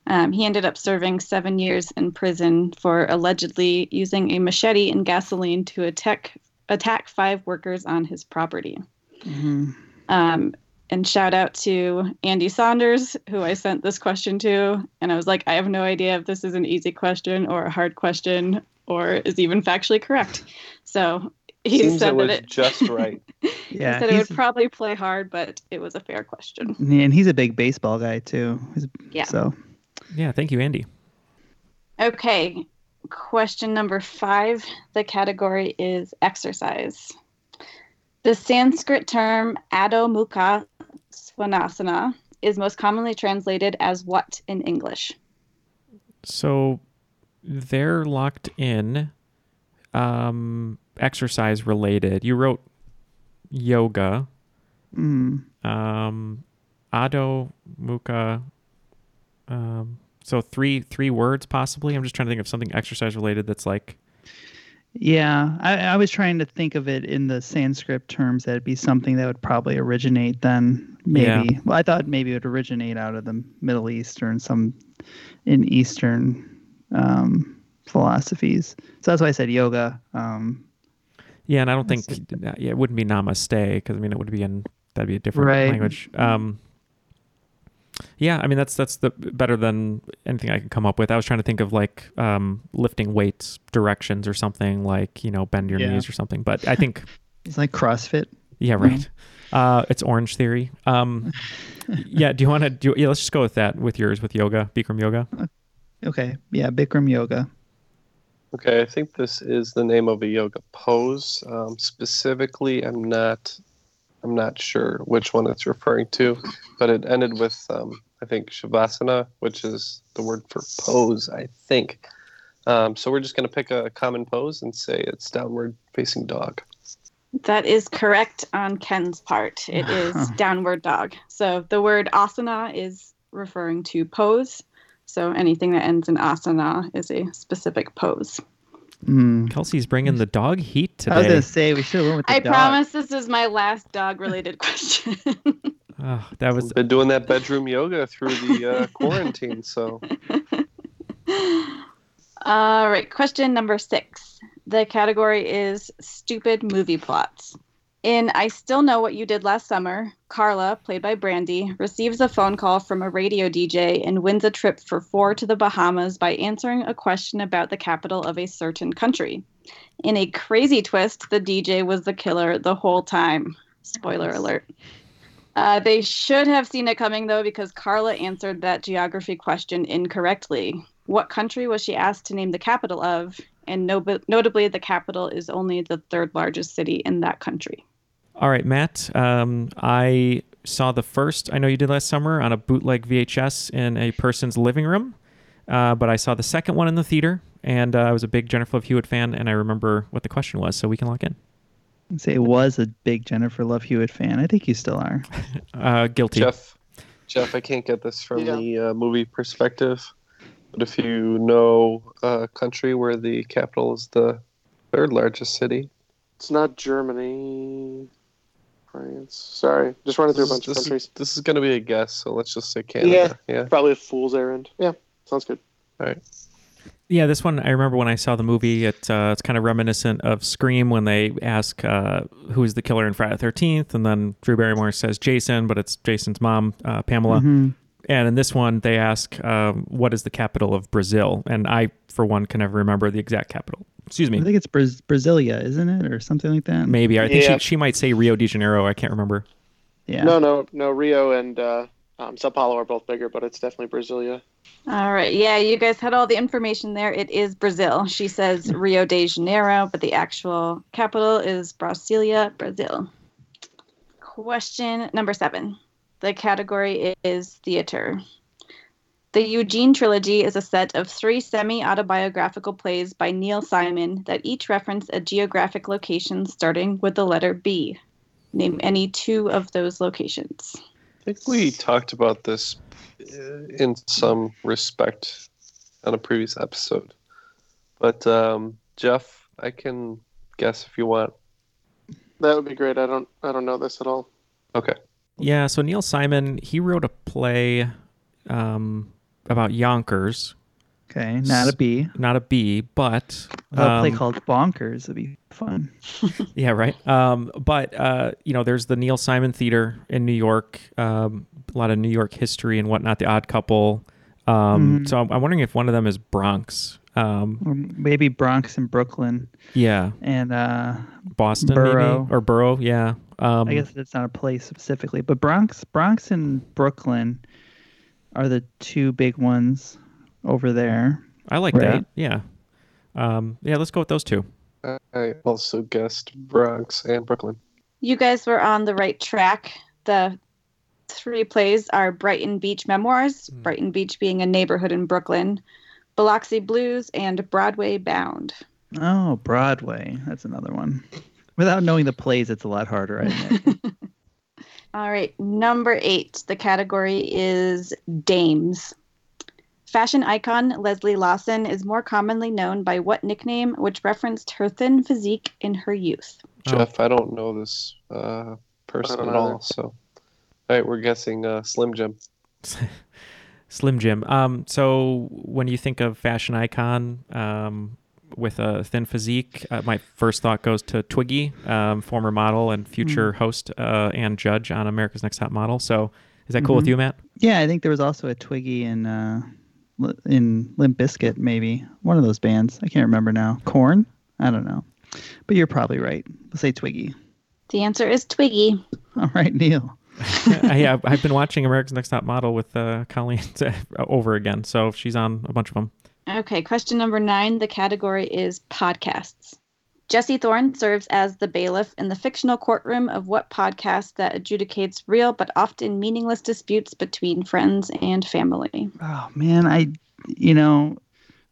Um, he ended up serving seven years in prison for allegedly using a machete and gasoline to attack attack five workers on his property. Um, and shout out to Andy Saunders, who I sent this question to. And I was like, I have no idea if this is an easy question or a hard question or is even factually correct. So he Seems said it was that it, just right. Yeah, he said it would probably play hard, but it was a fair question. and he's a big baseball guy too. He's- Yeah. So Yeah, thank you, Andy. Okay, question number five. The category is exercise. The Sanskrit term Adho Mukha Svanasana is most commonly translated as what in English? So they're locked in, um, exercise related. You wrote yoga, mm, um, Adho Mukha. Um, so three three words possibly. I'm just trying to think of something exercise related that's like yeah, I, I was trying to think of it in the Sanskrit terms. That'd be something that would probably originate then. Maybe. Yeah. Well, I thought maybe it would originate out of the Middle East or in some in Eastern um, philosophies. So that's why I said yoga. Um, Yeah, and I don't think yeah, it wouldn't be namaste because I mean it would be in that'd be a different Right. language. Um, yeah, I mean that's that's the better than anything I can come up with. I was trying to think of like um, lifting weights directions or something like you know bend your Yeah. knees or something. But I think it's like CrossFit. yeah, right. Uh, it's Orange Theory. Um, yeah, do you want to do? Yeah, let's just go with that with yours with yoga, Bikram yoga. Okay. Yeah, Bikram yoga. Okay, I think this is the name of a yoga pose. Um, specifically, I'm not, I'm not sure which one it's referring to, but it ended with, um, I think, shavasana, which is the word for pose. I think. Um, so we're just going to pick a common pose and say it's downward facing dog. That is correct on Ken's part. It is downward dog. So the word asana is referring to pose. So anything that ends in asana is a specific pose. Mm. Kelsey's bringing the dog heat today. I was gonna say we should have went with the I dog. promise this is my last dog related question. Oh, that was Been doing that bedroom yoga through the uh, quarantine, so All right, question number six. The category is stupid movie plots. In I Still Know What You Did Last Summer, Carla, played by Brandy, receives a phone call from a radio DJ and wins a trip for four to the Bahamas by answering a question about the capital of a certain country. In a crazy twist, the DJ was the killer the whole time. Spoiler alert. Uh, they should have seen it coming though, because Carla answered that geography question incorrectly. What country was she asked to name the capital of? And no- notably, the capital is only the third largest city in that country. All right, Matt. Um, I saw the first I know you did last summer on a bootleg VHS in a person's living room, uh, but I saw the second one in the theater, and uh, I was a big Jennifer Love Hewitt fan, and I remember what the question was, so we can lock in. I'd say was a big Jennifer Love Hewitt fan. I think you still are. Uh, guilty. Jeff, Jeff, I can't get this from Yeah. the uh, movie perspective, but if you know a country where the capital is the third largest city, It's not Germany, France. Sorry, just running through a this, bunch of this, countries. is, this is going to be a guess, so let's just say Canada. Yeah. Probably a fool's errand. Yeah, sounds good. All right. Yeah, this one I remember when I saw the movie. It, uh, it's kind of reminiscent of Scream when they ask uh, who's the killer in Friday the Thirteenth, and then Drew Barrymore says Jason, but it's Jason's mom, uh, Pamela. Mhm. And in this one, they ask um, what is the capital of Brazil, and I, for one, can never remember the exact capital. Excuse me. I think it's Braz- Brasilia, isn't it, or something like that? Maybe I think Yeah. she, she might say Rio de Janeiro. I can't remember. Yeah. No, no, no. Rio and uh, um, Sao Paulo are both bigger, but it's definitely Brasilia. All right. Yeah, you guys had all the information there. It is Brazil. She says Rio de Janeiro, but the actual capital is Brasilia, Brazil. Question number seven. The category is theater. The Eugene trilogy is a set of three semi autobiographical plays by Neil Simon that each reference a geographic location starting with the letter B. Name any two of those locations. I think we talked about this uh, in some respect on a previous episode. But um, Jeff, I can guess if you want. That would be great. I don't, I don't know this at all. Okay. Yeah, so Neil Simon he wrote a play um, about Yonkers. Okay, not a B. Not a B, but A play um, called Bonkers would be fun. yeah, right. Um, but uh, you know, there's the Neil Simon Theater in New York. Um, a lot of New York history and whatnot. The Odd Couple. Um, Mhm. So I'm, I'm wondering if one of them is Bronx. Um, maybe Bronx and Brooklyn yeah, and uh, Boston Borough. maybe or Borough. Yeah. Um, I guess it's not a place specifically, but Bronx, Bronx and Brooklyn are the two big ones over there. I like Right. that. Yeah. Um, yeah. Let's go with those two. I also guessed Bronx and Brooklyn. You guys were on the right track. The three plays are Brighton Beach Memoirs, Brighton Beach being a neighborhood in Brooklyn, Biloxi Blues, and Broadway Bound. Oh, Broadway. That's another one. Without knowing the plays, it's a lot harder. I admit. All right, number eight. The category is dames. Fashion icon Leslie Lawson is more commonly known by what nickname, which referenced her thin physique in her youth? Jeff, I don't know this uh, person at all. So, all right, we're guessing uh, Slim Jim. Slim Jim. Um, so when you think of fashion icon um, with a thin physique, uh, my first thought goes to Twiggy, um, former model and future host uh, and judge on America's Next Top Model. So is that cool with Mhm. you, Matt? yeah, I think there was also a Twiggy in uh, Li- in Limp Bizkit, maybe one of those bands. I can't remember now. Korn? I don't know, but you're probably right. Let's say Twiggy. The answer is Twiggy. All right, Neil. yeah, I've been watching America's Next Top Model with uh, Colleen over again. So she's on a bunch of them. Okay, question number nine. The category is podcasts. Jesse Thorne serves as the bailiff in the fictional courtroom of what podcast that adjudicates real but often meaningless disputes between friends and family? Oh man, I you know,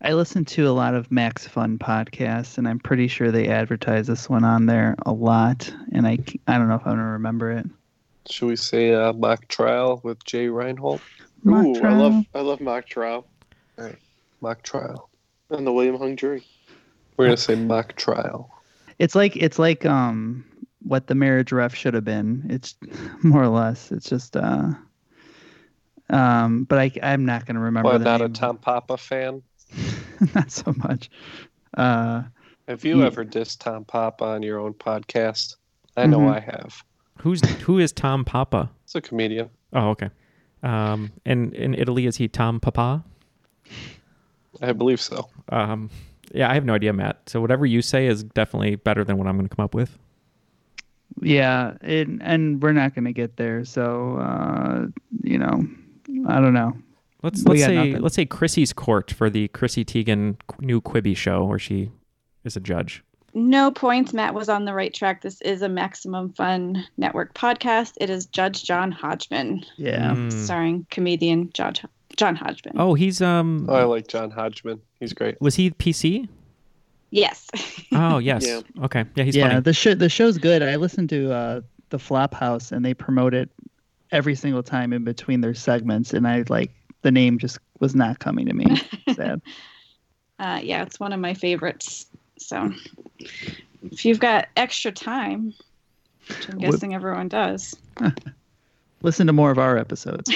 I listen to a lot of Max Fun podcasts, and I'm pretty sure they advertise this one on there a lot. And I I don't know if I'm gonna remember it. Should we say uh, mock trial with Jay Reinhold? Mock Ooh, I love, I love mock trial Right, Mock trial. and the William Hung jury. We're gonna say mock trial. It's like it's like um what the marriage ref should have been. It's more or less. It's just uh um but I I'm not gonna remember Why the not a. Tom Papa fan? not so much. Uh Have you Yeah. ever dissed Tom Papa on your own podcast? I know Mhm. I have. Who's who is Tom Papa? It's a comedian. Oh, okay. Um, and in Italy, is he Tom Papa? I believe so. Um, yeah, I have no idea, Matt. So whatever you say is definitely better than what I'm going to come up with. yeah, it, and we're not gonna get there, so uh you know, I don't know. Let's We let's say nothing. let's say Chrissy's court for the Chrissy Teigen new Quibi show where she is a judge. No points. Matt was on the right track. This is a Maximum Fun Network podcast. It is Judge John Hodgman, Yeah. Mm. starring comedian Judge John Hodgman. Oh, he's um. Oh, I like John Hodgman. He's great. Was he PC? Yes. Oh yes. Yeah. Okay. Yeah, he's yeah, funny. the show the show's good. I listened to uh the Flophouse and they promote it every single time in between their segments and I like the name just was not coming to me. Sad. Uh, yeah, it's one of my favorites. So if you've got extra time, which I'm What- guessing everyone does, Listen to more of our episodes.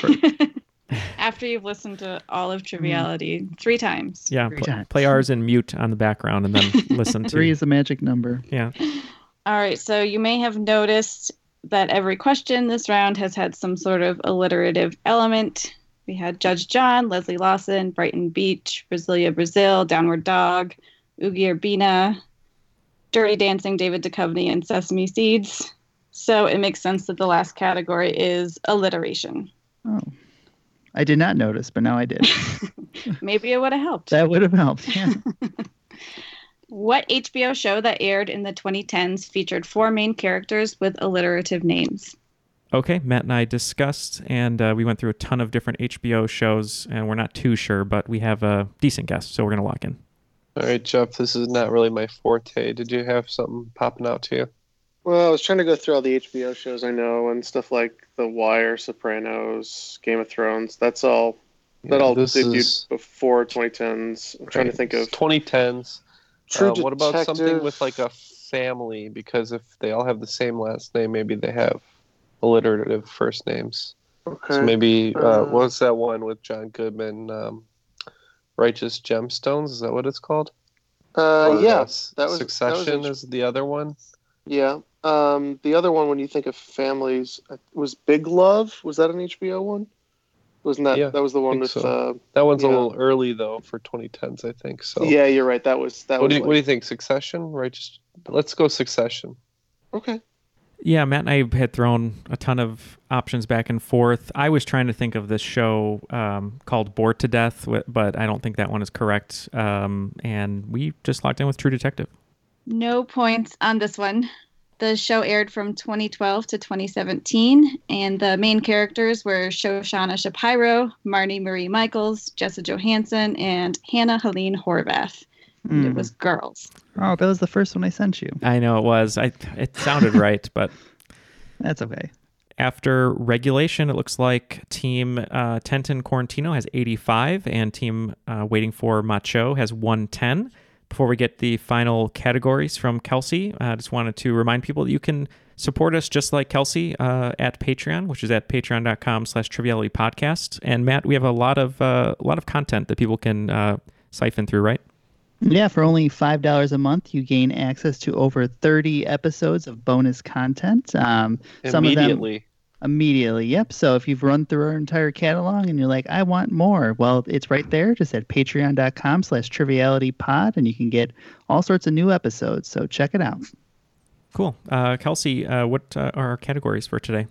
For, after you've listened to all of hmm. Triviality three times. yeah. Three pl- times. play ours in mute on the background and then listen to. three is the magic number. Yeah. All right, so you may have noticed that every question this round has had some sort of alliterative element. We had Judge John, Leslie Lawson, Brighton Beach, Brasilia Brazil, Downward Dog, Oogie Urbina, Dirty Dancing, David Duchovny, and Sesame Seeds. So it makes sense that the last category is alliteration. Oh. I did not notice, but now I did. Maybe it would have helped. that would have helped. Yeah. What HBO show that aired in the 2010s featured four main characters with alliterative names? Okay, Matt and I discussed, and uh, we went through a ton of different HBO shows, and we're not too sure, but we have a decent guess, so we're gonna lock in. All right, Jeff. This is not really my forte. Did you have something popping out to you? Well, I was trying to go through all the HBO shows I know and stuff like The Wire, Sopranos, Game of Thrones. That's all. That Yeah, all debuted is- before 2010s. I'm trying to think of 2010s. True Uh, what about something with like a family? Because if they all have the same last name, maybe they have alliterative first names. Okay. So maybe uh, Uh, what's that one with John Goodman? Um, Righteous Gemstones. Is that what it's called? Uh, yeah, uh, that was- that was Succession int- is the other one. Yeah. Um, the other one, when you think of families, uh, was Big Love. Was that an HBO one? Wasn't that Yeah, that was the one think with? so. Uh, That one's a yeah. little early though for 2010s, I think. So Yeah, you're right. That was that what was. do you, like- what do you think? Succession, Righteous? Let's go Succession. Okay. Yeah, Matt and I had thrown a ton of options back and forth. I was trying to think of this show um, called Bored to Death, but I don't think that one is correct. Um, and we just locked in with True Detective. No points on this one. The show aired from 2012 to 2017, and the main characters were Shoshana Shapiro, Marnie Marie Michaels, Jessa Johansson, and Hannah Helene Horvath. And It Hmm. was girls. Oh, that was the first one I sent you. I know it was. I it sounded right, but That's okay. after regulation, it looks like Team uh, Tenton Quarantino has 85, and Team uh, Waiting for Macho has 110. Before we get the final categories from Kelsey, I just wanted to remind people that you can support us just like Kelsey uh, at Patreon, which is at patreon.com slash triviality podcast. And Matt, we have a lot of uh, a lot of content that people can uh, siphon through, right? Yeah, for only five dollars a month, you gain access to over thirty episodes of bonus content. Um, some of them Immediately. immediately. Yep. So if you've run through our entire catalog and you're like, I want more, well, it's right there, just at Patreon.com/slash Triviality Pod, and you can get all sorts of new episodes. So check it out. Cool. Uh, Kelsey, uh, what uh, are our categories for today?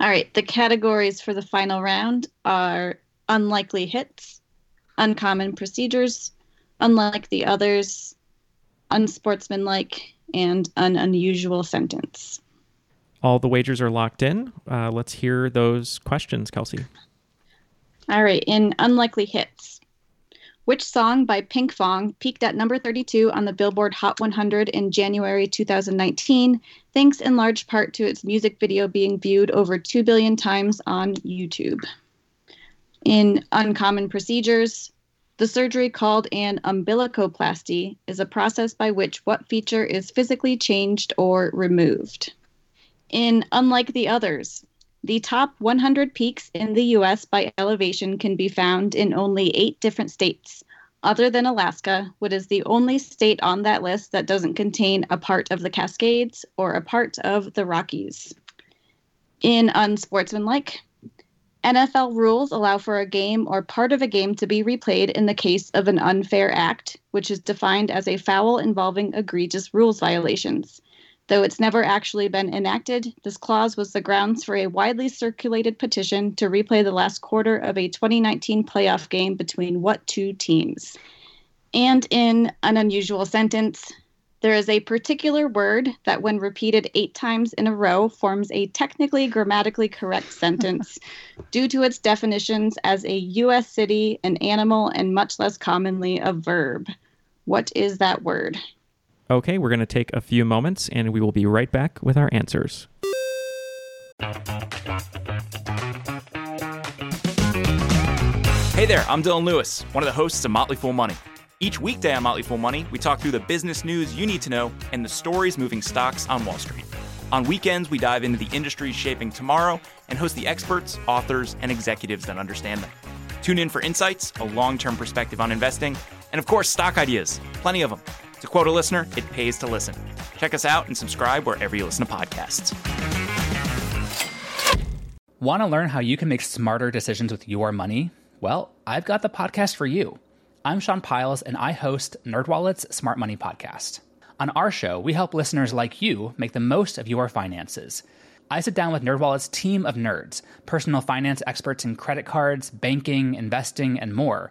All right, the categories for the final round are unlikely hits, uncommon procedures, unlike the others, unsportsmanlike, and an unusual sentence. All the wagers are locked in. Uh, let's hear those questions, Kelsey. All right, in unlikely hits. Which song by Pinkfong peaked at number 32 on the Billboard Hot 100 in January 2019, thanks in large part to its music video being viewed over 2 billion times on YouTube? In Uncommon Procedures, The surgery called an umbilicoplasty is a process by which what feature is physically changed or removed. In Unlike the Others, the top 100 peaks in the U.S. by elevation can be found in only eight different states, other than Alaska, which is the only state on that list that doesn't contain a part of the Cascades or a part of the Rockies. In Unsportsmanlike, NFL rules allow for a game or part of a game to be replayed in the case of an unfair act, which is defined as a foul involving egregious rules violations. Though it's never actually been enacted, this clause was the grounds for a widely circulated petition to replay the last quarter of a 2019 playoff game between what two teams? And in an unusual sentence, there is a particular word that, when repeated eight times in a row, forms a technically grammatically correct sentence due to its definitions as a U.S. city, an animal, and much less commonly a verb. What is that word? Okay, we're going to take a few moments and we will be right back with our answers. Hey there, I'm Dylan Lewis, one of the hosts of Motley Fool Money. Each weekday on Motley Fool Money, we talk through the business news you need to know and the stories moving stocks on Wall Street. On weekends, we dive into the industries shaping tomorrow and host the experts, authors, and executives that understand them. Tune in for insights, a long term perspective on investing, and of course, stock ideas. Plenty of them. To quote a listener, it pays to listen. Check us out and subscribe wherever you listen to podcasts. Want to learn how you can make smarter decisions with your money? Well, I've got the podcast for you. I'm Sean Pyles, and I host NerdWallet's Smart Money Podcast. On our show, we help listeners like you make the most of your finances. I sit down with NerdWallet's team of nerds, personal finance experts in credit cards, banking, investing, and more.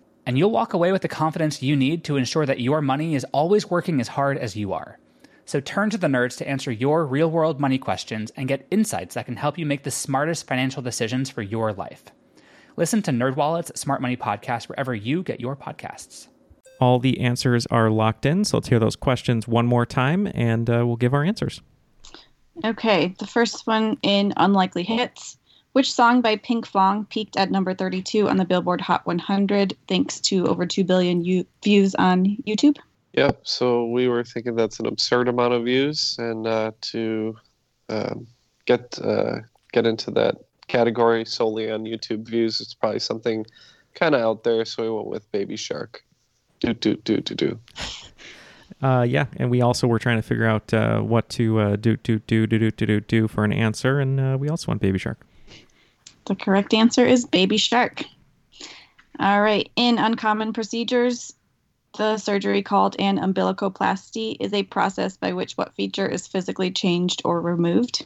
And you'll walk away with the confidence you need to ensure that your money is always working as hard as you are. So turn to the nerds to answer your real world money questions and get insights that can help you make the smartest financial decisions for your life. Listen to NerdWallet's Smart Money Podcast wherever you get your podcasts. All the answers are locked in, so let's hear those questions one more time and uh, we'll give our answers. Okay, the first one in Unlikely Hits. Which song by Pinkfong peaked at number 32 on the Billboard Hot 100 thanks to over 2 billion u- views on YouTube? Yep. So we were thinking that's an absurd amount of views, and uh, to um, get uh, get into that category solely on YouTube views, it's probably something kind of out there. So we went with Baby Shark. Do do do do do. Uh, yeah, and we also were trying to figure out uh, what to uh, do do do do do do do for an answer, and uh, we also want Baby Shark. The correct answer is Baby Shark. All right. In uncommon procedures, the surgery called an umbilicoplasty is a process by which what feature is physically changed or removed.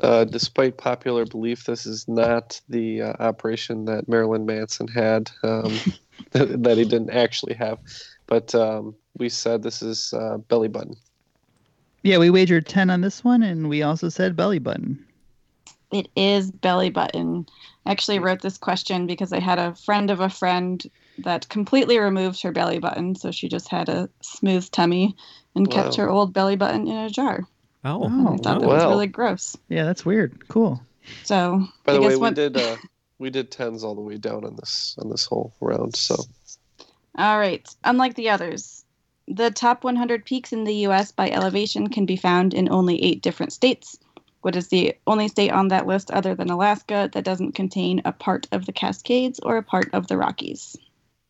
Uh, despite popular belief, this is not the uh, operation that Marilyn Manson had, um, that he didn't actually have. But um, we said this is uh, belly button. Yeah, we wagered 10 on this one, and we also said belly button. It is belly button. I actually wrote this question because I had a friend of a friend that completely removed her belly button, so she just had a smooth tummy and kept Wow. her old belly button in a jar. Oh, And I thought that was really gross. Yeah, that's weird. Cool. So By I the guess way, we did uh, we did tens all the way down on this on this whole round. So All right. Unlike the others, the top 100 peaks in the U.S. by elevation can be found in only eight different states. What is the only state on that list other than Alaska that doesn't contain a part of the Cascades or a part of the Rockies?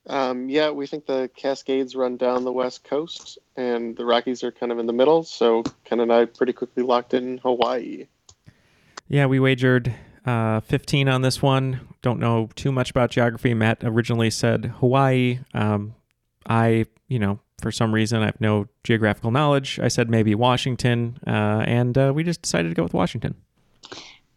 Um, yeah, we think the Cascades run down the west coast, and the Rockies are kind of in the middle. So Ken and I pretty quickly locked in Hawaii. Yeah, we wagered uh, 15 on this one. Don't know too much about geography. Matt originally said Hawaii. Um, I, you know, for some reason, I have no geographical knowledge. I said maybe Washington, uh, and uh, we just decided to go with Washington.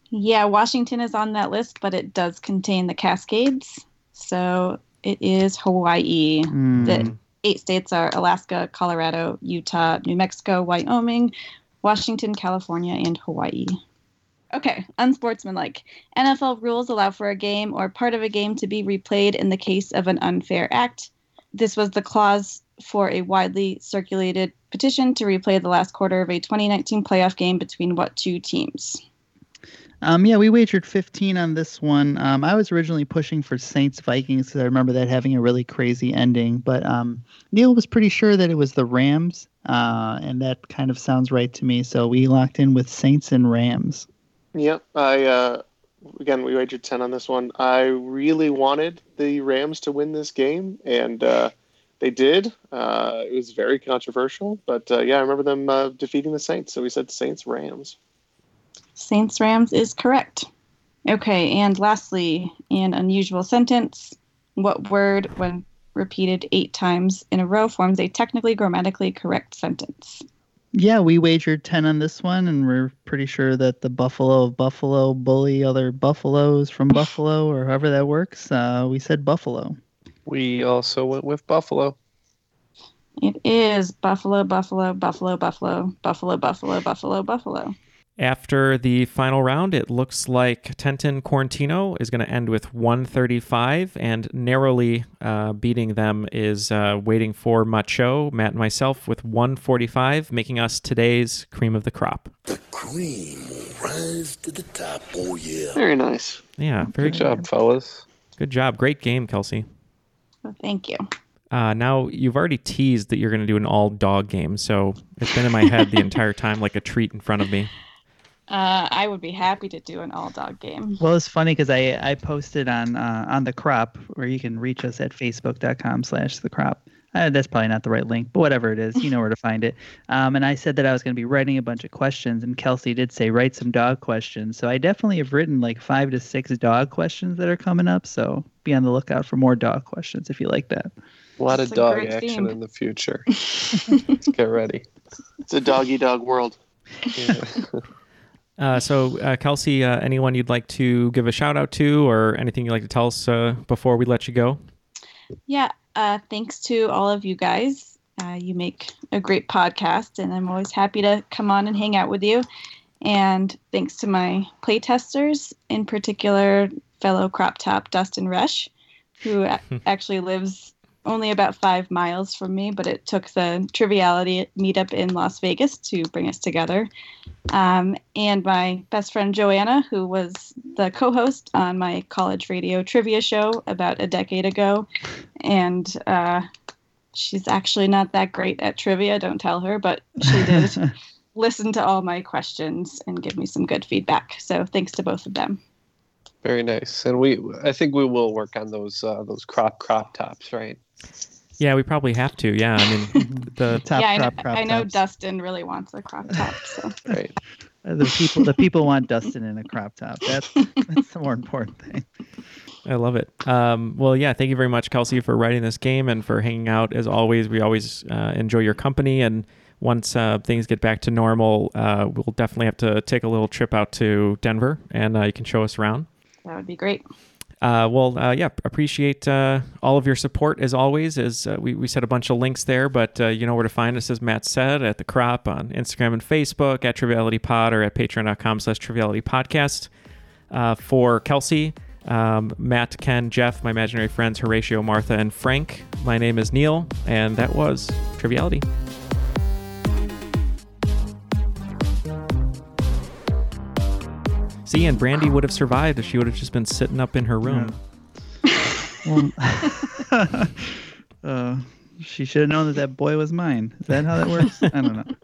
Yeah, Washington is on that list, but it does contain the Cascades. So it is Hawaii. Hmm. The eight states are Alaska, Colorado, Utah, New Mexico, Wyoming, Washington, California, and Hawaii. Okay, unsportsmanlike. NFL rules allow for a game or part of a game to be replayed in the case of an unfair act. This was the clause for a widely circulated petition to replay the last quarter of a 2019 playoff game between what two teams? Um, yeah, we wagered 15 on this one. Um, I was originally pushing for Saints Vikings because I remember that having a really crazy ending. But um, Neil was pretty sure that it was the Rams, uh, and that kind of sounds right to me. So we locked in with Saints and Rams. Yep. I uh, again we wagered ten on this one. I really wanted the Rams to win this game, and uh, they did. Uh, it was very controversial, but uh, yeah, I remember them uh, defeating the Saints. So we said Saints Rams. Saints Rams is correct. Okay, and lastly, an unusual sentence. What word, when repeated eight times in a row, forms a technically grammatically correct sentence? Yeah, we wagered 10 on this one, and we're pretty sure that the Buffalo of Buffalo bully other Buffaloes from Buffalo, or however that works. Uh, we said Buffalo. We also went with Buffalo. It is Buffalo, Buffalo, Buffalo, Buffalo, Buffalo, Buffalo, Buffalo, Buffalo. After the final round, it looks like Tenton Quarantino is going to end with 135, and narrowly uh, beating them is uh, waiting for Macho, Matt, and myself with 145, making us today's cream of the crop. The cream will rise to the top. Oh yeah. Very nice. Yeah, very Good job, fellas. Good job. Great game, Kelsey. Well, thank you. Uh, now you've already teased that you're going to do an all dog game, so it's been in my head the entire time like a treat in front of me. Uh, I would be happy to do an all dog game. Well, it's funny because I, I posted on uh, on the crop where you can reach us at facebook.com slash the crop. Uh, that's probably not the right link, but whatever it is, you know where to find it. Um, and I said that I was going to be writing a bunch of questions, and Kelsey did say write some dog questions. So I definitely have written like five to six dog questions that are coming up. So be on the lookout for more dog questions if you like that. A lot That's of dog action theme. in the future. Let's get ready. It's a doggy dog world. Uh, so, uh, Kelsey, uh, anyone you'd like to give a shout out to or anything you'd like to tell us uh, before we let you go? Yeah, uh, thanks to all of you guys. Uh, you make a great podcast, and I'm always happy to come on and hang out with you. And thanks to my playtesters, in particular, fellow crop top Dustin Rush, who actually lives only about five miles from me, but it took the Triviality meetup in Las Vegas to bring us together. Um, and my best friend Joanna, who was the co host on my college radio trivia show about a decade ago. And uh, she's actually not that great at trivia, don't tell her, but she did listen to all my questions and give me some good feedback. So thanks to both of them. Very nice. And we I think we will work on those uh, those crop crop tops, right? Yeah, we probably have to. Yeah, I mean, the Top yeah, I know, crop, crop I know tops. Dustin really wants a crop top. So Right. Uh, The people the people want Dustin in a crop top. That's that's the more important thing. I love it. Um, well, yeah, thank you very much, Kelsey, for writing this game and for hanging out. As always, we always uh, enjoy your company. And once uh, things get back to normal, uh, we'll definitely have to take a little trip out to Denver and uh, you can show us around. that would be great. Uh, well, uh, yeah, appreciate uh, all of your support as always. As uh, we, we said a bunch of links there, but uh, you know where to find us, as Matt said, at the Crop on Instagram and Facebook, at Triviality Pod, or at Patreon.com slash Triviality Podcast. Uh, for Kelsey, um, Matt, Ken, Jeff, my imaginary friends, Horatio, Martha, and Frank. My name is Neil, and that was Triviality. See, and Brandy would have survived if she would have just been sitting up in her room. Well, uh, she should have known that that boy was mine. Is that how that works? I don't know.